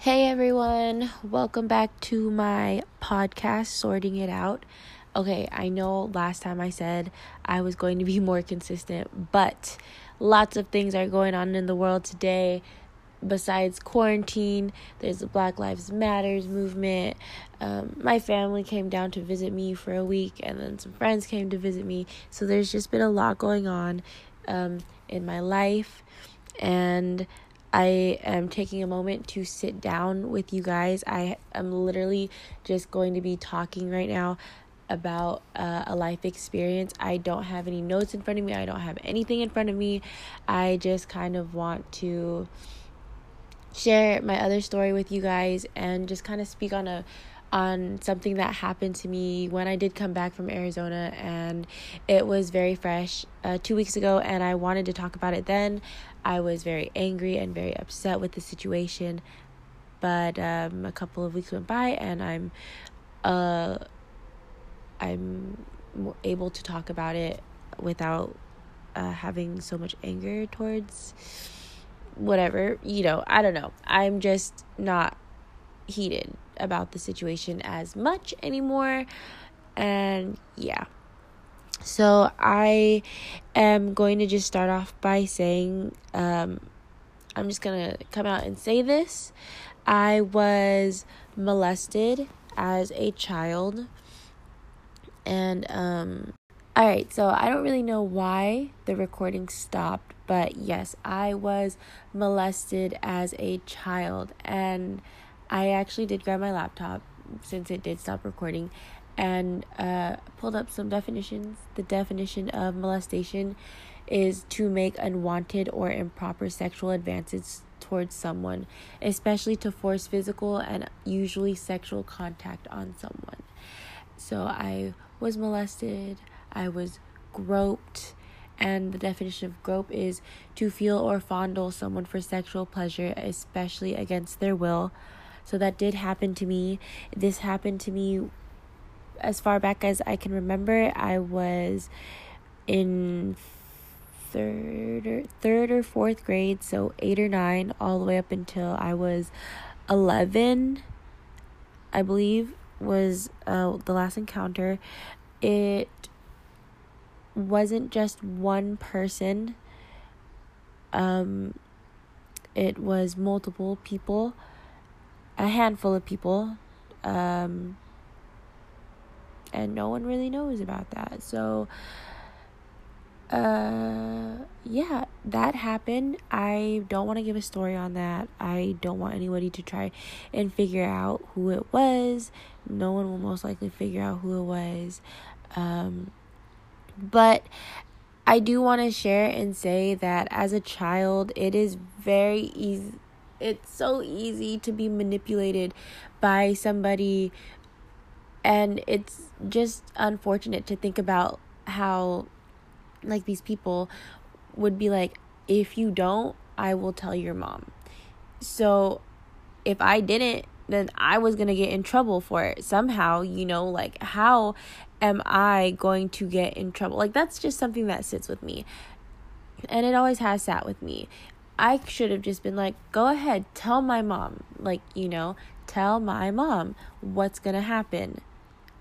Hey everyone, welcome back to my podcast, Sorting It Out. Okay, I know last time I said I was going to be more consistent, but lots of things are going on in the world today. Besides quarantine, there's the Black Lives Matters movement. Um, my family came down to visit me for a week, and then some friends came to visit me. So there's just been a lot going on um, in my life, and I am taking a moment to sit down with you guys. I am literally just going to be talking right now about uh, a life experience. I don't have any notes in front of me, I don't have anything in front of me. I just kind of want to share my other story with you guys and just kind of speak on a on something that happened to me when I did come back from Arizona, and it was very fresh uh, two weeks ago, and I wanted to talk about it then. I was very angry and very upset with the situation, but um, a couple of weeks went by, and I'm uh, I'm able to talk about it without uh, having so much anger towards whatever you know i don't know i'm just not heated about the situation as much anymore. And yeah. So I am going to just start off by saying um, I'm just going to come out and say this. I was molested as a child. And um all right, so I don't really know why the recording stopped, but yes, I was molested as a child and I actually did grab my laptop since it did stop recording and uh, pulled up some definitions. The definition of molestation is to make unwanted or improper sexual advances towards someone, especially to force physical and usually sexual contact on someone. So I was molested, I was groped, and the definition of grope is to feel or fondle someone for sexual pleasure, especially against their will so that did happen to me. This happened to me as far back as I can remember. I was in third or third or fourth grade, so 8 or 9 all the way up until I was 11 I believe was uh, the last encounter. It wasn't just one person. Um it was multiple people a handful of people. Um, and no one really knows about that. So, uh, yeah, that happened. I don't want to give a story on that. I don't want anybody to try and figure out who it was. No one will most likely figure out who it was. Um, but I do want to share and say that as a child, it is very easy it's so easy to be manipulated by somebody and it's just unfortunate to think about how like these people would be like if you don't I will tell your mom. So if I didn't then I was going to get in trouble for it somehow, you know, like how am I going to get in trouble? Like that's just something that sits with me. And it always has sat with me. I should have just been like, go ahead, tell my mom. Like, you know, tell my mom what's going to happen.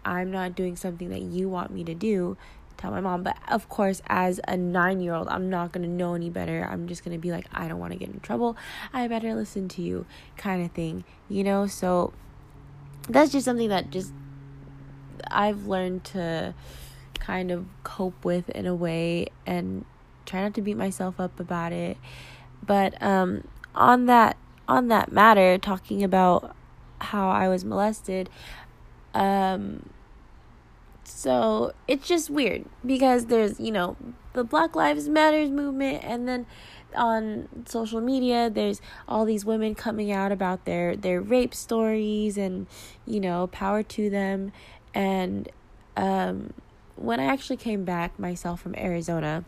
I'm not doing something that you want me to do. Tell my mom. But of course, as a nine year old, I'm not going to know any better. I'm just going to be like, I don't want to get in trouble. I better listen to you, kind of thing, you know? So that's just something that just I've learned to kind of cope with in a way and try not to beat myself up about it but um, on that on that matter, talking about how I was molested, um, so it's just weird because there's you know the Black Lives Matters movement, and then on social media there's all these women coming out about their their rape stories and you know power to them. And um when i actually came back myself from arizona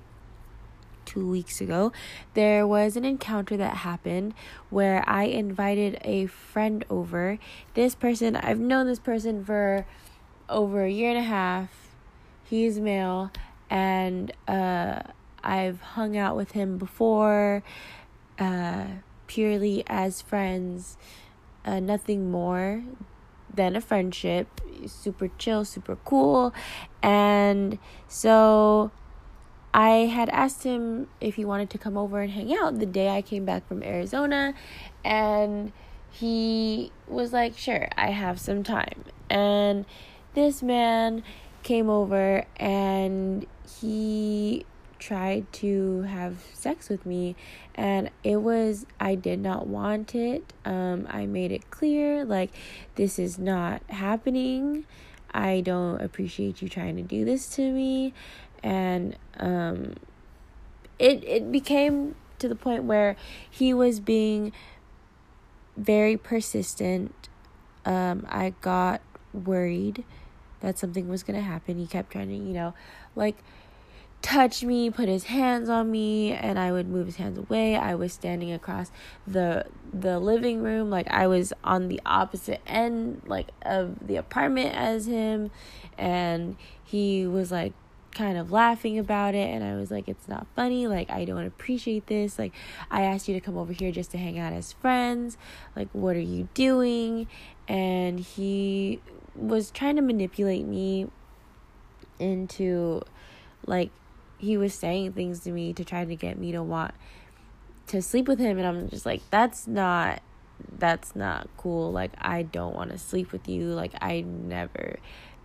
two weeks ago, there was an encounter that happened where I invited a friend over. This person, I've known this person for over a year and a half. He's male, and uh, I've hung out with him before, uh, purely as friends. uh, nothing more than a friendship. Super chill, super cool. And so I had asked him if he wanted to come over and hang out the day I came back from Arizona. And he was like, Sure, I have some time. And this man came over and he tried to have sex with me and it was I did not want it. Um I made it clear like this is not happening. I don't appreciate you trying to do this to me and um it it became to the point where he was being very persistent. Um I got worried that something was going to happen. He kept trying to, you know, like touch me, put his hands on me, and I would move his hands away. I was standing across the the living room, like I was on the opposite end like of the apartment as him, and he was like kind of laughing about it and I was like it's not funny. Like I don't appreciate this. Like I asked you to come over here just to hang out as friends. Like what are you doing? And he was trying to manipulate me into like he was saying things to me to try to get me to want to sleep with him and I'm just like that's not that's not cool. Like I don't want to sleep with you. Like I never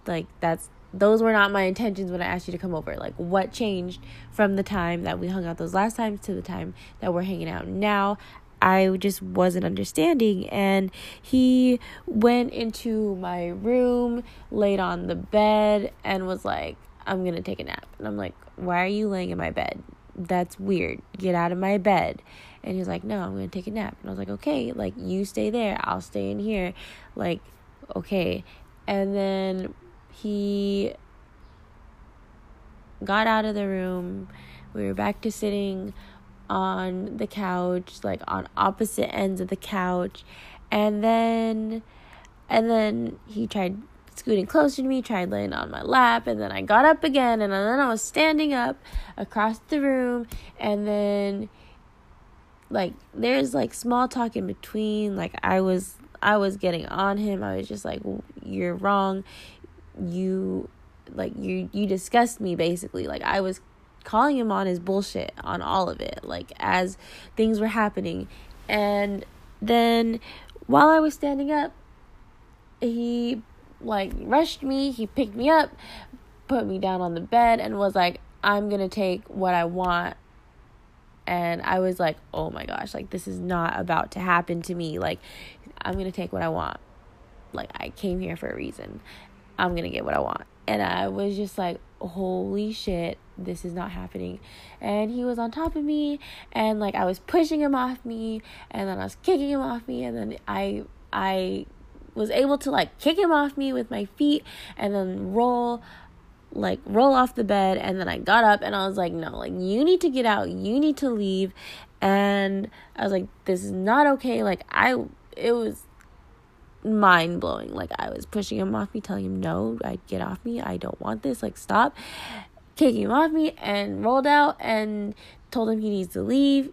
like that's those were not my intentions when I asked you to come over like what changed from the time that we hung out those last times to the time that we're hanging out now I just wasn't understanding. And he went into my room, laid on the bed, and was like, I'm going to take a nap. And I'm like, Why are you laying in my bed? That's weird. Get out of my bed. And he was like, No, I'm going to take a nap. And I was like, Okay, like, you stay there. I'll stay in here. Like, okay. And then he got out of the room. We were back to sitting on the couch, like on opposite ends of the couch. And then and then he tried scooting closer to me, tried laying on my lap, and then I got up again and then I was standing up across the room and then like there's like small talk in between, like I was I was getting on him. I was just like you're wrong. You like you you disgust me basically. Like I was calling him on his bullshit on all of it, like as things were happening. And then while I was standing up, he like rushed me, he picked me up, put me down on the bed, and was like, I'm gonna take what I want. And I was like, oh my gosh, like this is not about to happen to me. Like, I'm gonna take what I want. Like, I came here for a reason. I'm gonna get what I want. And I was just like, holy shit, this is not happening. And he was on top of me and like I was pushing him off me and then I was kicking him off me and then I I was able to like kick him off me with my feet and then roll like roll off the bed and then I got up and I was like no like you need to get out you need to leave and I was like this is not okay like I it was mind blowing. Like I was pushing him off me, telling him no, I get off me. I don't want this. Like stop. Kicking him off me and rolled out and told him he needs to leave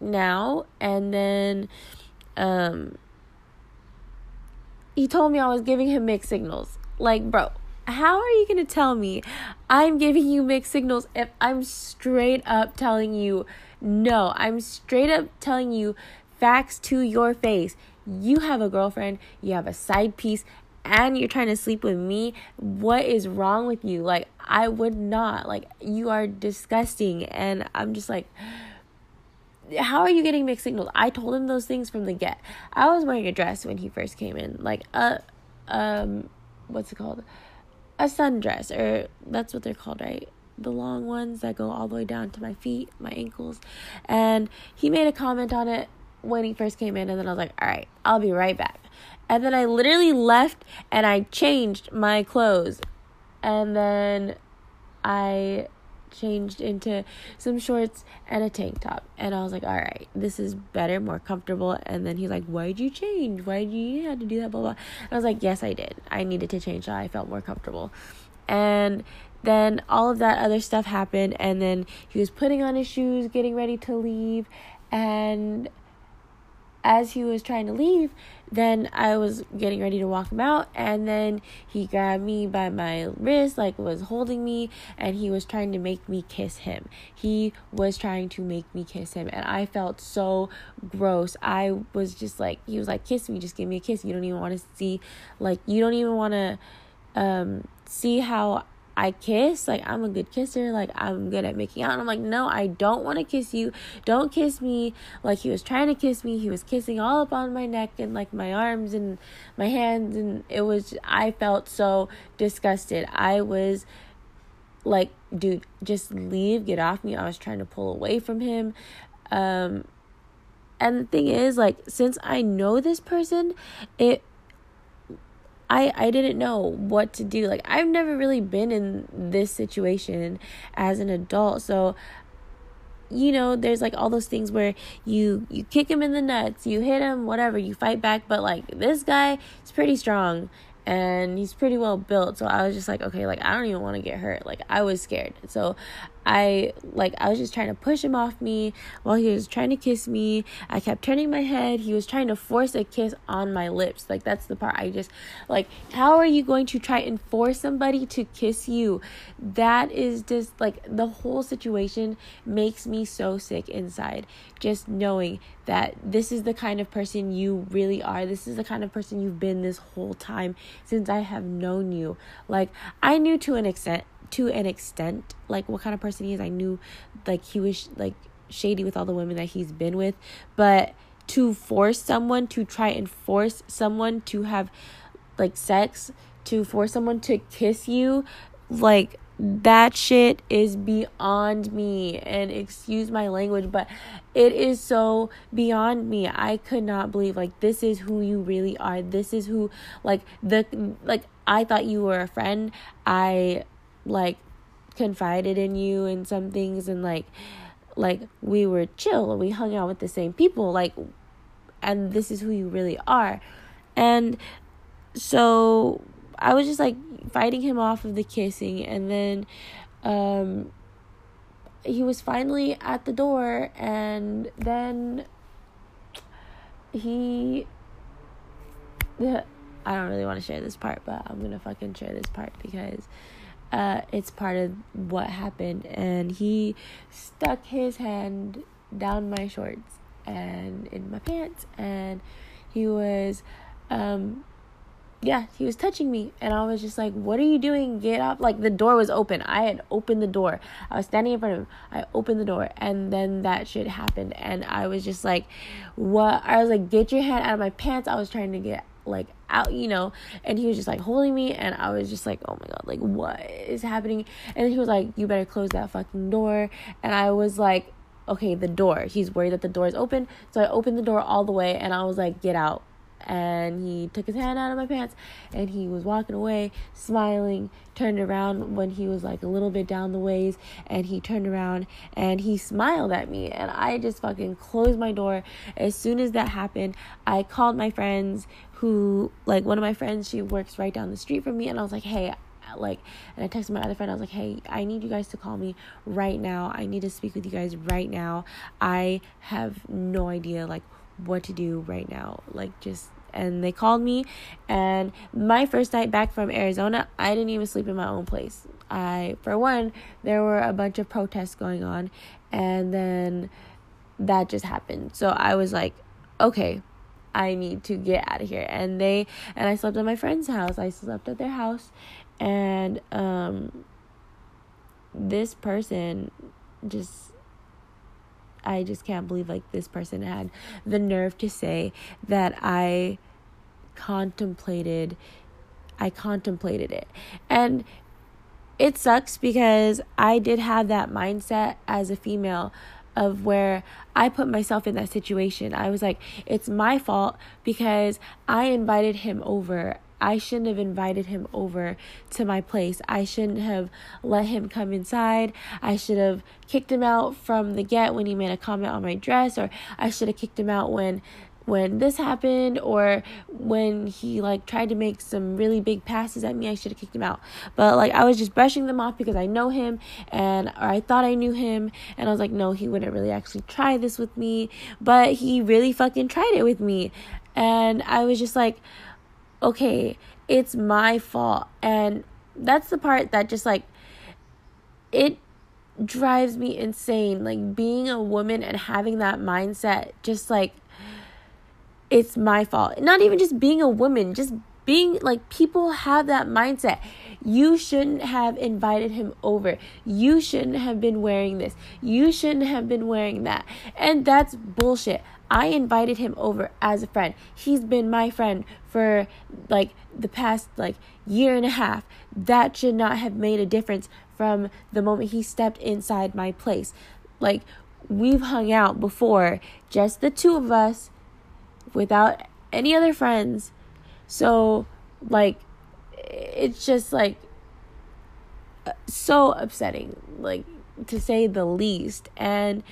now. And then um he told me I was giving him mixed signals. Like, bro, how are you to tell me I'm giving you mixed signals if I'm straight up telling you no? I'm straight up telling you facts to your face you have a girlfriend, you have a side piece, and you're trying to sleep with me. What is wrong with you? Like, I would not. Like, you are disgusting. And I'm just like, how are you getting mixed signals? I told him those things from the get. I was wearing a dress when he first came in, like a, um, what's it called? A sundress, or that's what they're called, right? The long ones that go all the way down to my feet, my ankles. And he made a comment on it when he first came in, and then I was like, all right, I'll be right back. And then I literally left and I changed my clothes. And then I changed into some shorts and a tank top. And I was like, all right, this is better, more comfortable. And then he's like, why'd you change? Why'd you have to do that? Blah, blah. And I was like, yes, I did. I needed to change I felt more comfortable. And then all of that other stuff happened. And then he was putting on his shoes, getting ready to leave. And as he was trying to leave, then I was getting ready to walk him out, and then he grabbed me by my wrist, like was holding me, and he was trying to make me kiss him. He was trying to make me kiss him, and I felt so gross. I was just like, he was like, kiss me, just give me a kiss. You don't even want to see, like, you don't even want to um, see how I kiss. Like, I'm a good kisser. Like, I'm good at making out. And I'm like, no, I don't want to kiss you. Don't kiss me. Like, he was trying to kiss me. He was kissing all up on my neck and like my arms and my hands. And it was, I felt so disgusted. I was like, dude, just leave, get off me. I was trying to pull away from him. Um, and the thing is, like, since I know this person, it I I didn't know what to do. Like I've never really been in this situation as an adult. So you know, there's like all those things where you you kick him in the nuts, you hit him, whatever, you fight back, but like this guy is pretty strong and he's pretty well built. So I was just like, okay, like I don't even want to get hurt. Like I was scared. So I like I was just trying to push him off me while he was trying to kiss me. I kept turning my head. He was trying to force a kiss on my lips. Like that's the part I just like how are you going to try and force somebody to kiss you? That is just like the whole situation makes me so sick inside. Just knowing that this is the kind of person you really are. This is the kind of person you've been this whole time since I have known you. Like I knew to an extent to an extent like what kind of person he is. I knew like he was like shady with all the women that he's been with, but to force someone to try and force someone to have like sex, to force someone to kiss you, like that shit is beyond me. And excuse my language but it is so beyond me. I could not believe like this is who you really are. This is who like the like i thought you were a friend. I like confided in you and some things and like like we were chill we hung out with the same people like and this is who you really are. And so i was just like fighting him off of the kissing and then um he was finally at the door and then he I don't really want to share this part, but I'm gonna fucking share this part because uh, it's part of what happened. And he stuck his hand down my shorts and in my pants, and he was, um, yeah, he was touching me, and I was just like, "What are you doing? Get up!" Like the door was open. I had opened the door. I was standing in front of him. I opened the door, and then that shit happened, and I was just like, "What?" I was like, "Get your hand out of my pants!" I was trying to get like out, you know, and he was just like holding me, and I was just like, oh my god, like what is happening? And he was like, you better close that fucking door, and I was like, okay, the door. He's worried that the door is open, so I opened the door all the way, and I was like, get out. And he took his hand out of my pants and he was walking away, smiling, turned around when he was like a little bit down the ways and he turned around and he smiled at me and I just fucking closed my door. As soon as that happened, I called my friends who like one of my friends she works right down the street from me and I was like, "Hey, like and I texted my other friend I was like, "Hey, I need you guys to call me right now. I need to speak with you guys right now. I have no idea like what to do right now. Like just and they called me and my first night back from Arizona, I didn't even sleep in my own place. I for one, there were a bunch of protests going on and then that just happened. So I was like, okay, I need to get out of here. And they and I slept at my friend's house. I slept at their house and um this person just I just can't believe like this person had the nerve to say that I contemplated I contemplated it. And it sucks because I did have that mindset as a female of where I put myself in that situation. I was like, it's my fault because I invited him over. I shouldn't have invited him over to my place. I shouldn't have let him come inside. I should have kicked him out from the get when he made a comment on my dress, or I should have kicked him out when when this happened or when he like tried to make some really big passes at me, I should have kicked him out. But like I was just brushing them off because I know him and or I thought I knew him and I was like, no, he wouldn't really actually try this with me. But he really fucking tried it with me. And I was just like, okay, it's my fault. And that's the part that just like it drives me insane. Like being a woman and having that mindset, just like it's my fault. Not even just being a woman, just being like people have that mindset. You shouldn't have invited him over. You shouldn't have been wearing this. You shouldn't have been wearing that. And that's bullshit. I invited him over as a friend. He's been my friend for like the past like year and a half. That should not have made a difference from the moment he stepped inside my place. Like we've hung out before, just the two of us without any other friends. So like it's just like so upsetting. Like to say the least. And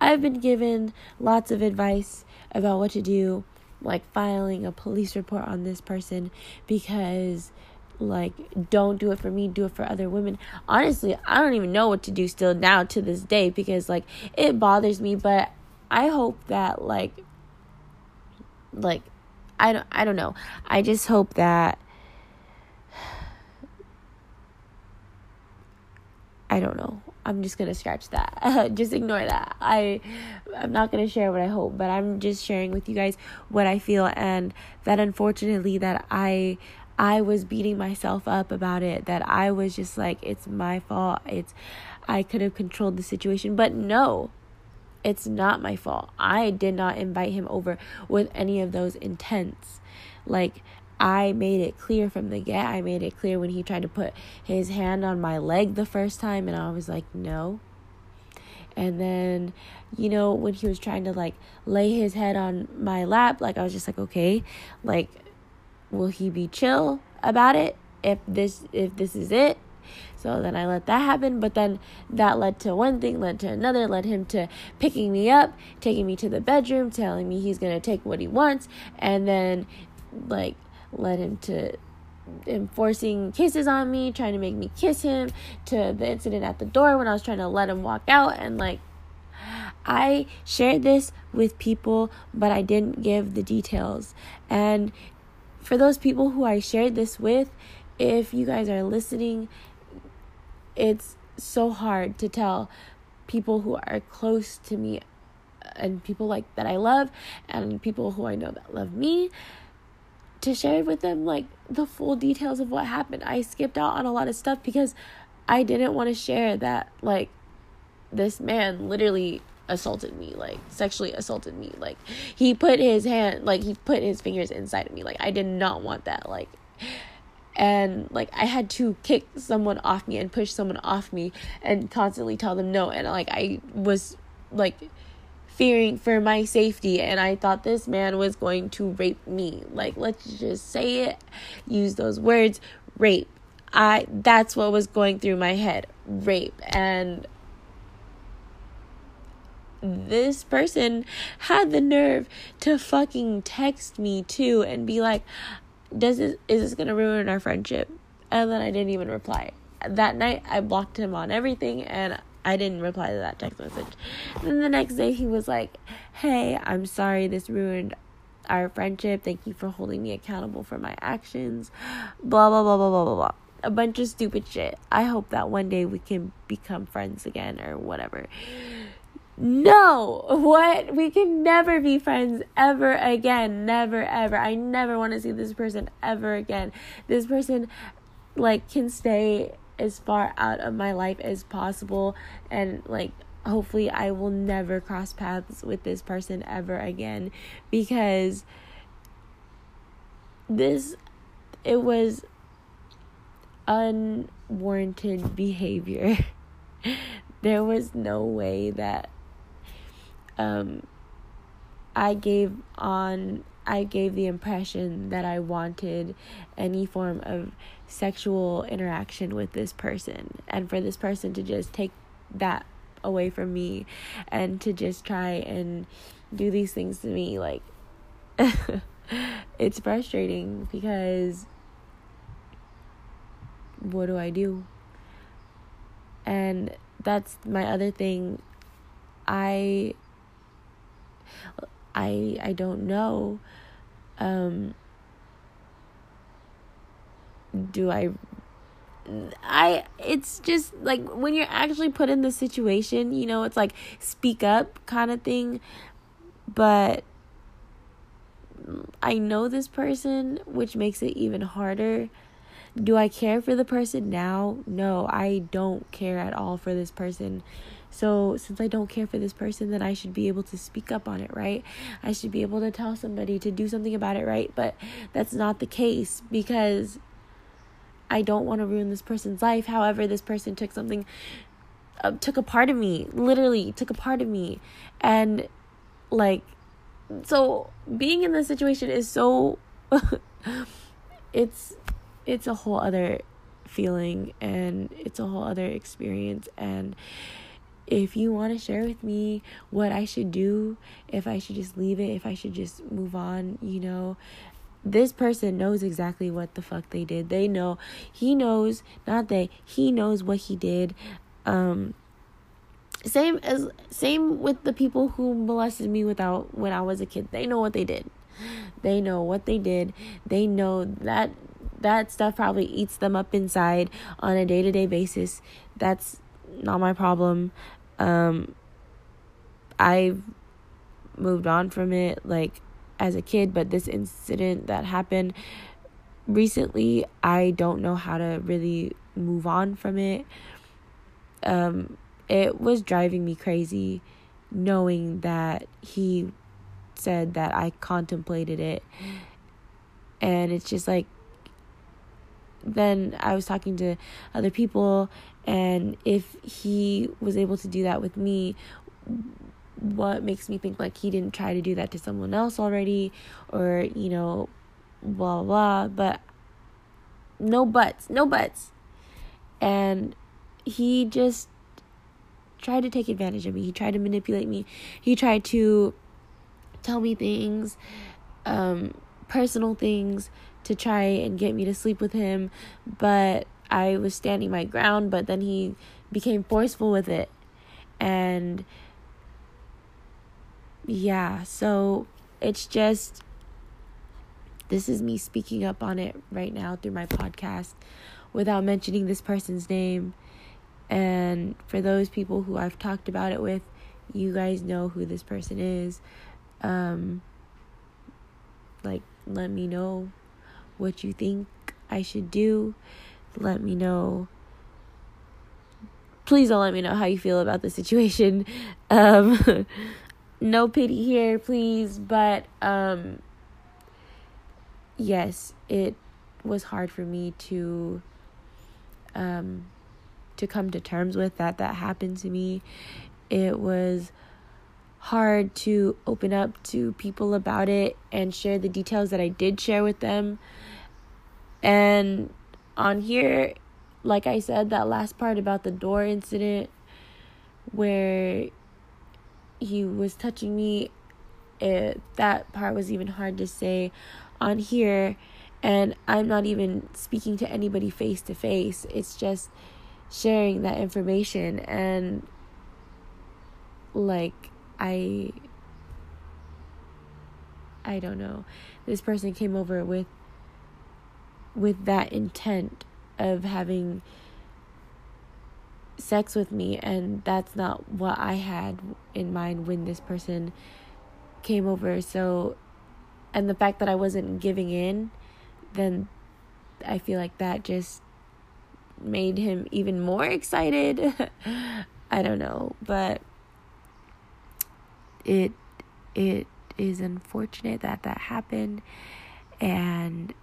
I've been given lots of advice about what to do, like filing a police report on this person because like don't do it for me do it for other women. Honestly i don't even know what to do still now to this day because like it bothers me but i hope that like like i don't i don't know. I just hope that i don't know I'm just gonna scratch that. just ignore that. I I'm not gonna share what I hope, but I'm just sharing with you guys what I feel and that unfortunately that I I was beating myself up about it, that I was just like, it's my fault. It's I could have controlled the situation. But no, it's not my fault. I did not invite him over with any of those intents. Like I made it clear from the get. I made it clear when he tried to put his hand on my leg the first time, and I was like, no. And then, you know, when he was trying to like lay his head on my lap, like I was just like, okay, like, will he be chill about it if this if this is it? So then I let that happen, but then that led to one thing, led to another, led him to picking me up, taking me to the bedroom, telling me he's gonna take what he wants, and then like led him to enforcing kisses on me, trying to make me kiss him, to the incident at the door when I was trying to let him walk out. And like, I shared this with people, but I didn't give the details. And for those people who I shared this with, if you guys are listening, it's so hard to tell people who are close to me and people like that I love and people who I know that love me to share with them like the full details of what happened. I skipped out on a lot of stuff because I didn't want to share that like this man literally assaulted me, like sexually assaulted me. Like he put his hand like he put his fingers inside of me. Like I did not want that. Like and like I had to kick someone off me and push someone off me and constantly tell them no and like I was like fearing for my safety and I thought this man was going to rape me. Like let's just say it, use those words, rape. I that's what was going through my head, rape. And this person had the nerve to fucking text me too and be like, "Does this is this going to ruin our friendship?" And then I didn't even reply. That night I blocked him on everything and I didn't reply to that text message. And then the next day he was like, Hey, I'm sorry this ruined our friendship. Thank you for holding me accountable for my actions. Blah, blah, blah, blah, blah, blah, blah. A bunch of stupid shit. I hope that one day we can become friends again or whatever. No, what? We can never be friends ever again. Never, ever. I never want to see this person ever again. This person, like, can stay as far out of my life as possible and like hopefully I will never cross paths with this person ever again because this it was unwarranted behavior. there was no way that um I gave on I gave the impression that I wanted any form of sexual interaction with this person and for this person to just take that away from me and to just try and do these things to me like it's frustrating because what do I do? And that's my other thing. I I I don't know. Um do I I it's just like when you're actually put in the situation, you know, it's like speak up kind of thing. But I know this person, which makes it even harder. Do I care for the person now? No, I don't care at all for this person. So, since I don't care for this person, then I should be able to speak up on it, right? I should be able to tell somebody to do something about it, right? But that's not the case because I don't want to ruin this person's life. However, this person took something, uh, took a part of me, literally took a part of me. And like, so being in this situation is so, it's, it's a whole other feeling and it's a whole other experience. And if you want to share with me what I should do, if I should just leave it, if I should just move on, you know, this person knows exactly what the fuck they did. They know he knows, not they, he knows what he did. Um same as same with the people who molested me without when I was a kid. They know what they did. They know what they did. They know that that stuff probably eats them up inside on a day-to-day basis. That's not my problem. Um I've moved on from it like as a kid, but this incident that happened recently, I don't know how to really move on from it. Um, it was driving me crazy knowing that he said that I contemplated it. And it's just like, then I was talking to other people, and if he was able to do that with me, what makes me think like he didn't try to do that to someone else already or you know blah blah but no buts no buts. And he just tried to take advantage of me. He tried to manipulate me. He tried to tell me things um personal things to try and get me to sleep with him but i was standing my ground but then he became forceful with it and yeah, so it's just this is me speaking up on it right now through my podcast without mentioning this person's name. And for those people who I've talked about it with, you guys know who this person is. Um, like, let me know what you think I should do. Let me know. Please don't let me know how you feel about the situation. Um, no pity here, please. But um, yes, it was hard for me to um, to come to terms with that. That happened to me. It was hard to open up to people about it and share the details that I did share with them. And on here, like I said, that last part about the door incident where he was touching me it, that part was even hard to say on here and i'm not even speaking to anybody face to face it's just sharing that information and like i i don't know. This person came over with with that intent of having sex with me and that's not what I had in mind when this person came over. So and the fact that I wasn't giving in then I feel like that just made him even more excited. I don't know but it it is unfortunate that that happened and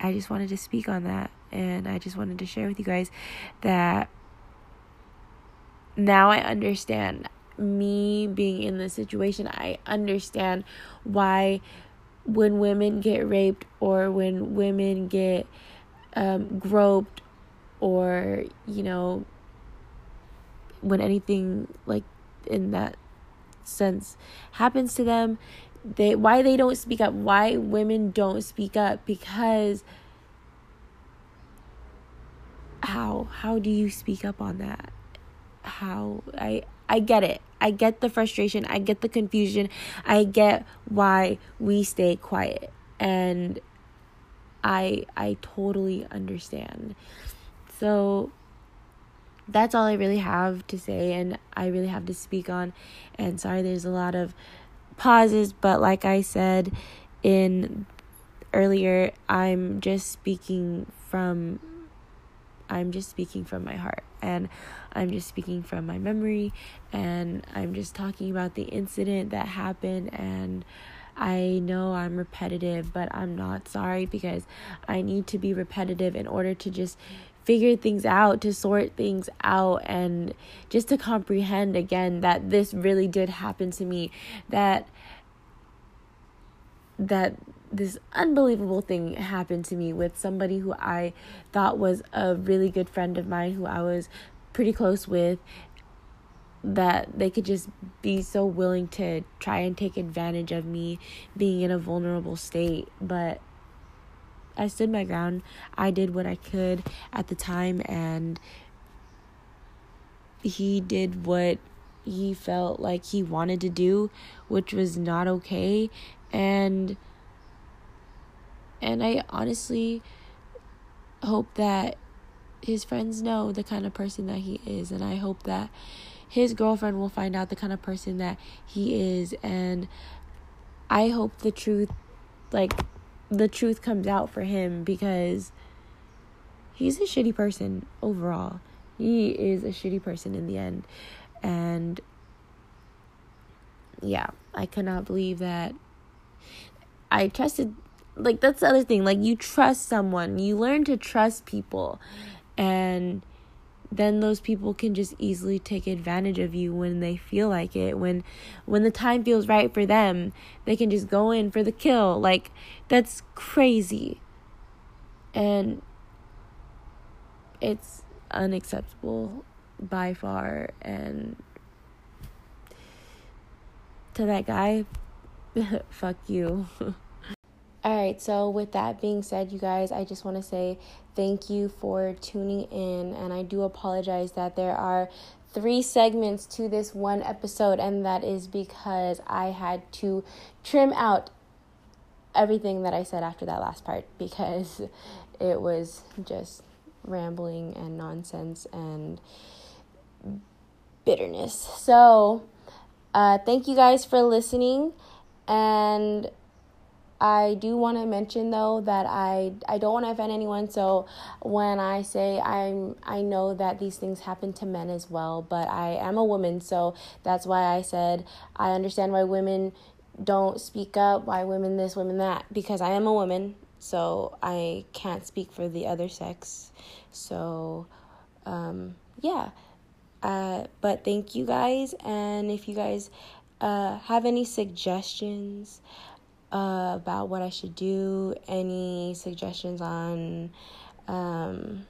I just wanted to speak on that and I just wanted to share with you guys that now I understand me being in this situation. I understand why when women get raped or when women get um, groped or, you know, when anything like in that sense happens to them. They why they don't speak up why women don't speak up because how how do you speak up on that? How i i get it. I get the frustration. I get the confusion. I get why we stay quiet. And i i totally understand. So that's all i really have to say and i really have to speak on. And sorry there's a lot of pauses, but like I said in earlier, I'm just speaking from I'm just speaking from my heart and I'm just speaking from my memory and I'm just talking about the incident that happened and I know I'm repetitive, but I'm not. Sorry because I need to be repetitive in order to just figure things out, to sort things out, and just to comprehend again that this really did happen to me. That that this unbelievable thing happened to me with somebody who I thought was a really good friend of mine who I was pretty close with that they could just be so willing to try and take advantage of me being in a vulnerable state but I stood my ground. I did what I could at the time, and he did what he felt like he wanted to do, which was not okay. And and I honestly hope that his friends know the kind of person that he is, and I hope that his girlfriend will find out the kind of person that he is, and I hope the truth, like the truth comes out for him because he's a shitty person overall. He is a shitty person in the end. And yeah, I could not believe that I trusted like that's the other thing. Like you trust someone. You learn to trust people and then those people can just easily take advantage of you when they feel like it. When when the time feels right for them they can just go in for the kill. Like that's crazy. And it's unacceptable by far. And to that guy fuck you All right, so with that being said, you guys, I just want to say thank you for tuning in. And I do apologize that there are three segments to this one episode, and that is because I had to trim out everything that I said after that last part because it was just rambling and nonsense and bitterness. So, uh, thank you guys for listening and I do want to mention though that I I don't want to offend anyone. So when I say I'm I know that these things happen to men as well, but I am a woman, so that's why I said I understand why women don't speak up, why women this, women that, because I am a woman, so I can't speak for the other sex. So um yeah. Uh, but thank you guys, and if you guys uh, have any suggestions, uh, about what I should do, any suggestions on, um,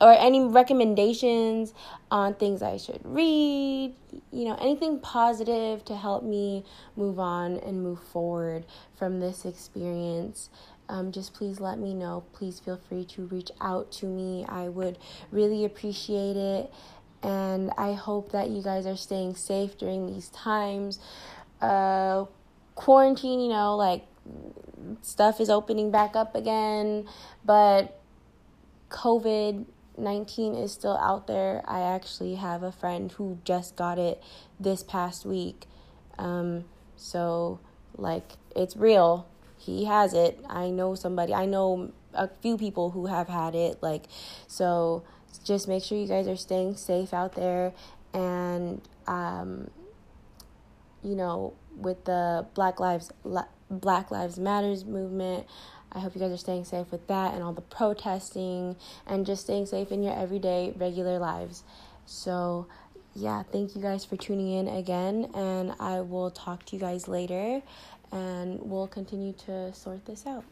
or any recommendations on things I should read, you know, anything positive to help me move on and move forward from this experience. Um, just please let me know. Please feel free to reach out to me. I would really appreciate it. And I hope that you guys are staying safe during these times. Uh, quarantine, you know, like stuff is opening back up again, but COVID 19 is still out there. I actually have a friend who just got it this past week. Um, so, like, it's real. He has it. I know somebody, I know a few people who have had it. Like, so just make sure you guys are staying safe out there and, um, you know, with the Black Lives Black Lives Matters movement. I hope you guys are staying safe with that and all the protesting and just staying safe in your everyday regular lives. So, yeah, thank you guys for tuning in again and I will talk to you guys later and we'll continue to sort this out.